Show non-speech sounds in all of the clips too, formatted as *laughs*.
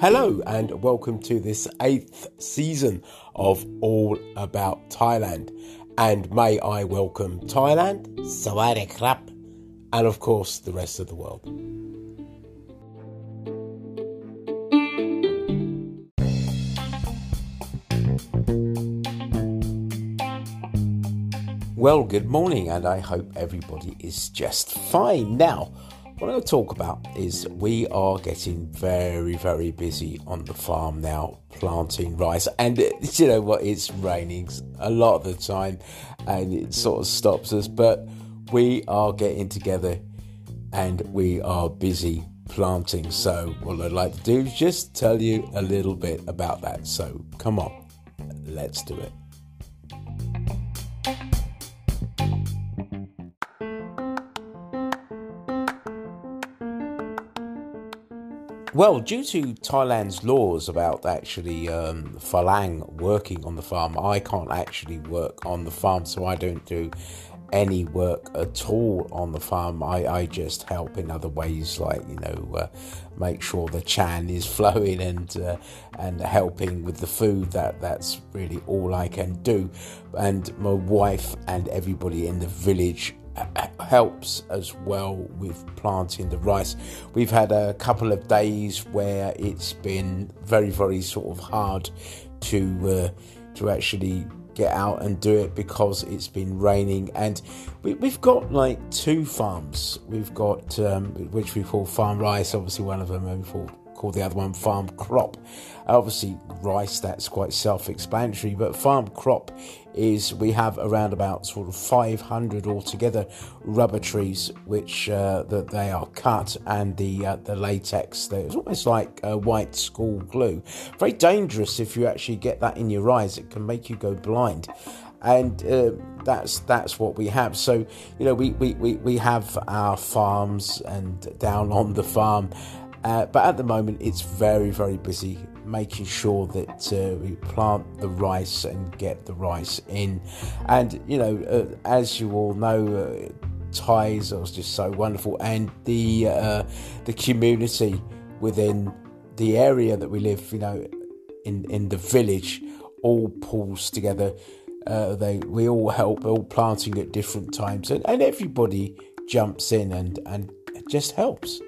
Hello, and welcome to this eighth season of All About Thailand. And may I welcome Thailand, Sawadee Krap, and of course the rest of the world. Well, good morning, and I hope everybody is just fine. Now, what to talk about is we are getting very, very busy on the farm now, planting rice. And *laughs* you know what? It's raining a lot of the time, and it sort of stops us. But we are getting together, and we are busy planting. So, what I'd like to do is just tell you a little bit about that. So, come on, let's do it. Well, due to Thailand's laws about actually um, Falang working on the farm, I can't actually work on the farm, so I don't do any work at all on the farm. I, I just help in other ways, like you know, uh, make sure the Chang is *laughs* flowing and uh, and helping with the food. That that's really all I can do. And my wife and everybody in the village helps as well with planting the rice. We've had a couple of days where it's been very, very sort of hard to uh, to actually get out and do it because it's been raining. And we, have got like two farms. We've got um, which we call farm rice. Obviously one of them we call, call the other one farm crop. Obviously rice that's quite self-explanatory but farm crop is we have around about sort of 500 altogether rubber trees which uh, that they are cut and the uh, the latex there. It's almost like a white school glue. Very dangerous if you actually get that in your eyes. It can make you go blind. And uh, that's that's what we have. So you know we, we, we, we have our farms and down on the farm uh, but at the moment it's very very busy making sure that uh, we plant the rice and get the rice in. And you know, uh, as you all know, uh, Thais are just so wonderful, and the uh, the community within the area that we live, you know, in in the village, all pulls together. Uh, they we all help, all planting at different times, and, and everybody jumps in and and just helps.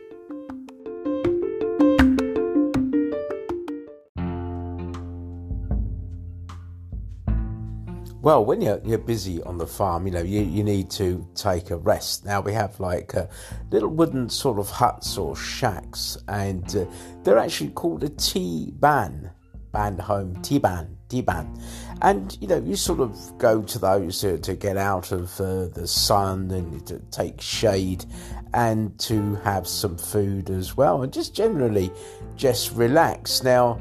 Well, when you're, you're busy on the farm, you know, you, you need to take a rest. Now, we have like uh, little wooden sort of huts or shacks, and uh, they're actually called a tea ban, band home, tea ban, tea ban. And, you know, you sort of go to those to, to get out of uh, the sun and to take shade and to have some food as well, and just generally just relax. Now,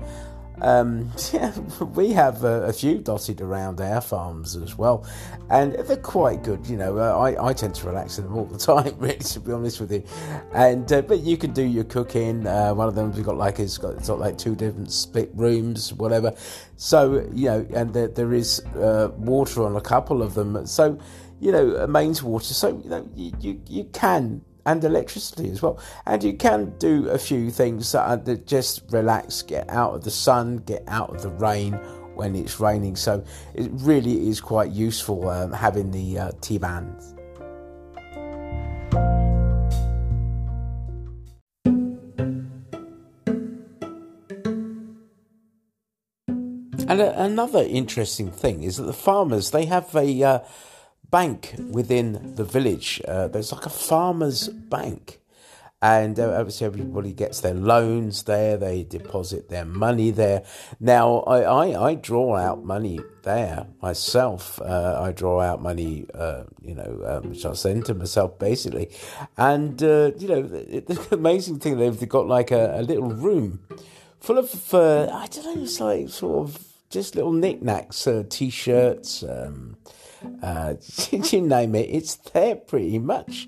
um, *laughs* yeah, we have a, a, few dotted around our farms as well, and they're quite good. You know, uh, I, I tend to relax in them all the *laughs* time, really, to be honest with you. And uh, but you can do your cooking. Uh, one of them we've got like it's got, it's got like two different split rooms, whatever. So you know, and there, there is uh, water on a couple of them. So you know, mains water. So you know, you, you, you can and electricity as well. And you can do a few things that, that just relax, get out of the sun, get out of the rain when it's raining. So it really is quite useful um, having the uh, T bands. And another interesting thing is that the farmers they have a uh, bank within the village. Uh, there's like a farmer's bank. And uh, obviously, everybody gets their loans there. They deposit their money there. Now, I, I, I draw out money there myself. Uh, I draw out money, uh, you know, um, which I send to myself basically. And uh, you know, the, the, *laughs* amazing thing they've got like a, a little room full of uh, I don't know, it's like sort of just little knickknacks, uh, t-shirts. Um, uh, *laughs* you name it, it's there pretty much.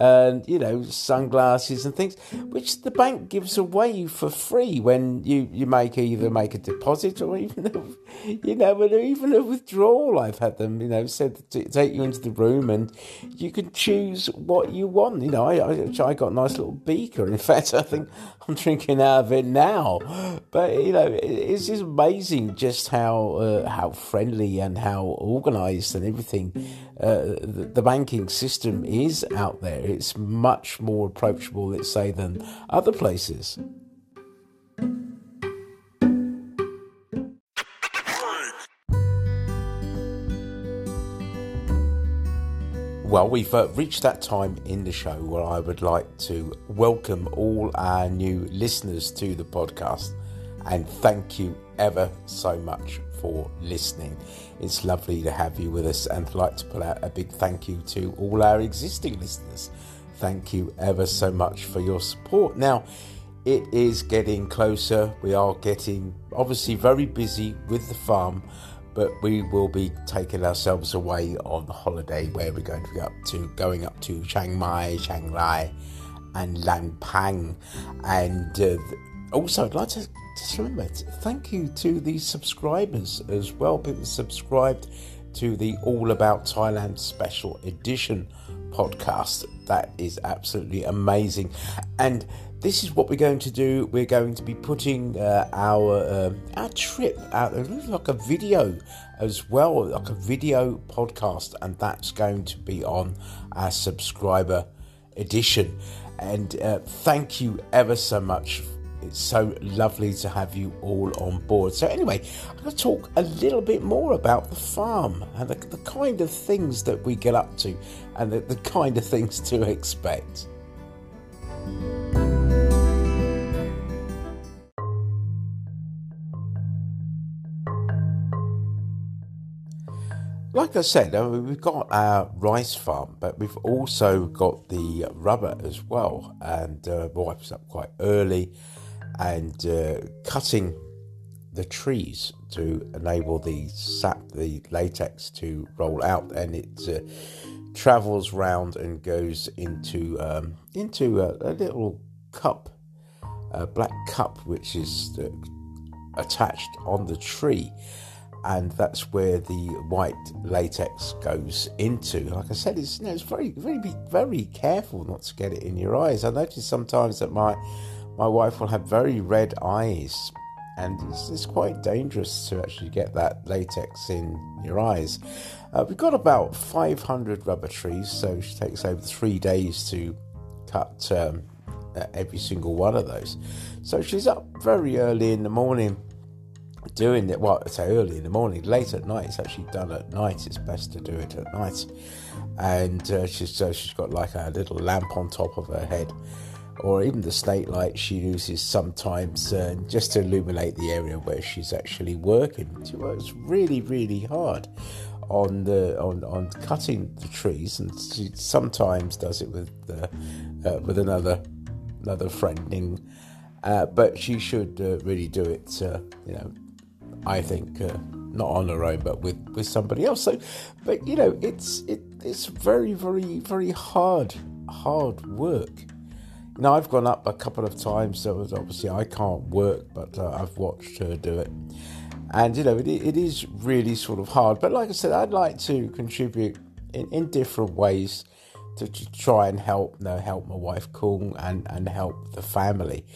And you know sunglasses and things, which the bank gives away for free when you, you make either make a deposit or *laughs* even a, you know even a withdrawal. I've had them you know said to take you into the room and you can choose what you want. You know I I, got a nice little beaker. In *laughs* fact, I think I'm drinking out of it now. But you know it's just amazing just how uh, how friendly and how organised and everything the, the banking system is out there. It's much more approachable, let's say, than other places. Well, we've uh, reached that time in the show where I would like to welcome all our new listeners to the podcast. And thank you ever so much for listening. It's lovely to have you with us, and I'd like to put out a big thank you to all our existing listeners. Thank you ever so much for your support. Now, it is getting closer. We are getting obviously very busy with the farm, but we will be taking ourselves away on holiday where we're going to be up to going up to Chiang Mai, Chiang Rai, and Lampang. And uh, also, I'd like to just remember thank you to the subscribers as well. People subscribed to the All About Thailand Special Edition podcast. That is absolutely amazing. And this is what we're going to do. We're going to be putting uh, our uh, our trip out like a video as well, like a video podcast, and that's going to be on our subscriber edition. And uh, thank you ever so much it's so lovely to have you all on board. So, anyway, I'm going to talk a little bit more about the farm and the, the kind of things that we get up to and the, the kind of things to expect. Like I said, I mean, we've got our rice farm, but we've also got the rubber as well. And uh, wife's up quite early and uh, cutting the trees to enable the sap, the latex to roll out, and it uh, travels round and goes into um, into a, a, little cup, a black cup, which is uh, attached on the tree, and that's where the white latex goes into. Like I said, it's you know, it's very very very careful not to get it in your eyes. I notice sometimes that my my wife will have very red eyes, and it's, it's quite dangerous to actually get that latex in your eyes. Uh, we've got about 500 rubber trees, so she takes over three days to cut um, every single one of those. So she's up very early in the morning doing it. Well, I say early in the morning, late at night. It's actually done at night. It's best to do it at night. And uh, she's so she's got like a little lamp on top of her head, or even the state light she uses sometimes uh, just to illuminate the area where she's actually working. She works really, really hard on the on, on cutting the trees, and she sometimes does it with uh, uh, with another another friending. Uh, but she should uh, really do it, you know. I think not on her own, but with, with somebody else. So, but you know, it's it, it's very, very, very hard, hard work. Now, I've gone up a couple of times, so obviously I can't work, but uh, I've watched her do it. And, you know, it, it is really sort of hard. But like I said, I'd like to contribute in, in different ways to, to try and help, you know, help my wife Kung and, and help the family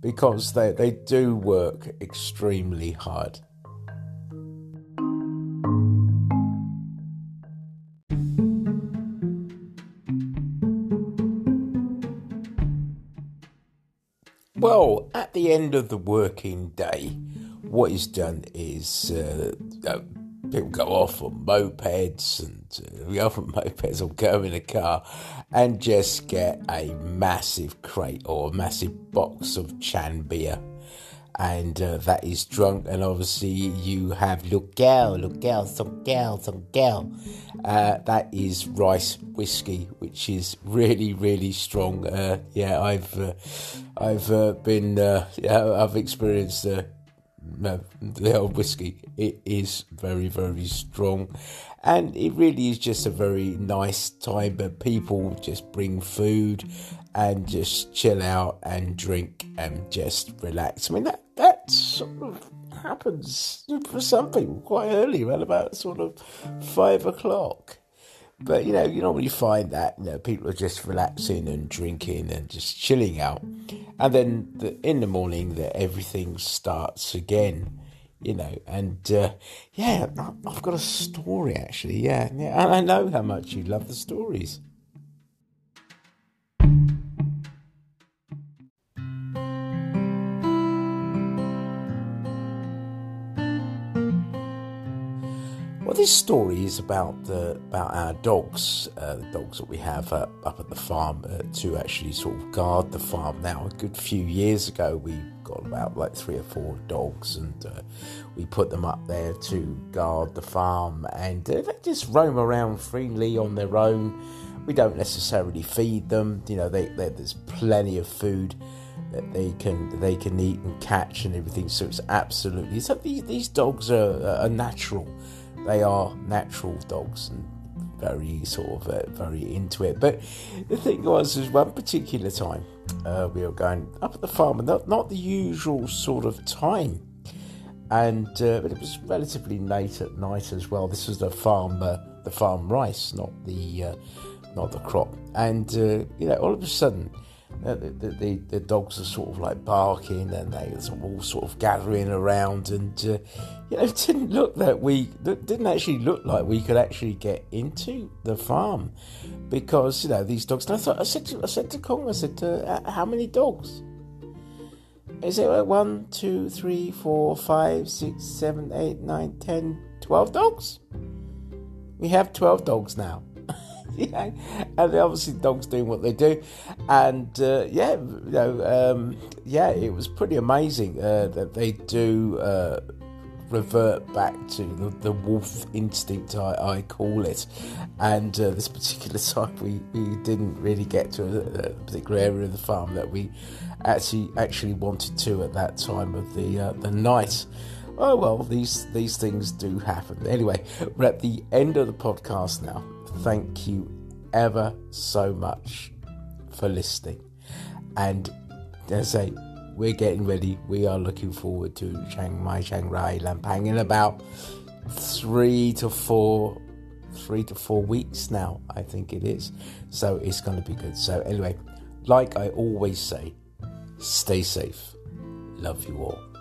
because they, they do work extremely hard. The end of the working day, what is done is uh, uh, people go off on mopeds and uh, *laughs* we on mopeds or go in a car and just get a massive crate or a massive box of Chang beer and uh, that is drunk. And obviously, you have look, gal, look, Lugel, Lugel, Songel, Songel. Uh, that is rice whiskey, which is really, really strong. Uh, yeah, I've uh, I've uh, been uh, yeah, I've experienced uh, the old whiskey. It is very, very strong, and it really is just a very nice time. But people just bring food and just chill out and drink and just relax. I mean that that sort of happens for some people quite early, around about sort of five o'clock. But you know, you normally find that you know people are just relaxing and drinking and just chilling out, and then the, in the morning that everything starts again. You know, and uh, yeah, I've got a story actually. Yeah, yeah, and I know how much you love the stories. Well, this story is about the about our dogs, uh, the dogs that we have uh, up at the farm uh, to actually sort of guard the farm. Now, a good few years ago, we got about like three or four dogs, and uh, we put them up there to guard the farm, and uh, they just roam around freely on their own. We don't necessarily feed them, you know. They, they, there's plenty of food that they can they can eat and catch and everything. So it's absolutely so. These, these dogs are, are natural they are natural dogs and very sort of uh, very into it. But the thing was, there's one particular time uh, we were going up at the farm, and not, not the usual sort of time. And uh, but it was relatively late at night as well. This was the farm, uh, the farm rice, not the uh, not the crop. And uh, you know, all of a sudden, the, the, the, dogs are sort of like barking and they are all sort of gathering around and uh, you know it *laughs* didn't look that we didn't actually look like we could actually get into the farm because you know these dogs and I thought I said to, I said to Kung I said uh, how many dogs? Is it like one two three four five six seven eight nine ten twelve dogs. We have 12 dogs now yeah, *laughs* and obviously dogs doing what they do, and uh, yeah, you know, um, yeah, it was pretty amazing uh, that they do uh, revert back to the, the wolf instinct, I, I, call it. And uh, this particular *laughs* time, we, we didn't really get to a, a, particular area of the farm that we actually actually wanted to at that time of the uh, the night. Oh well, these these things do happen. Anyway, we're at the end of the podcast now thank you ever so much for listening. And as I say, we're getting ready. We are looking forward to Chiang Mai, Chiang Rai, Lampang in about three to four, three to four weeks now. I think it is. So it's going to be good. So anyway, like I always say, stay safe. Love you all.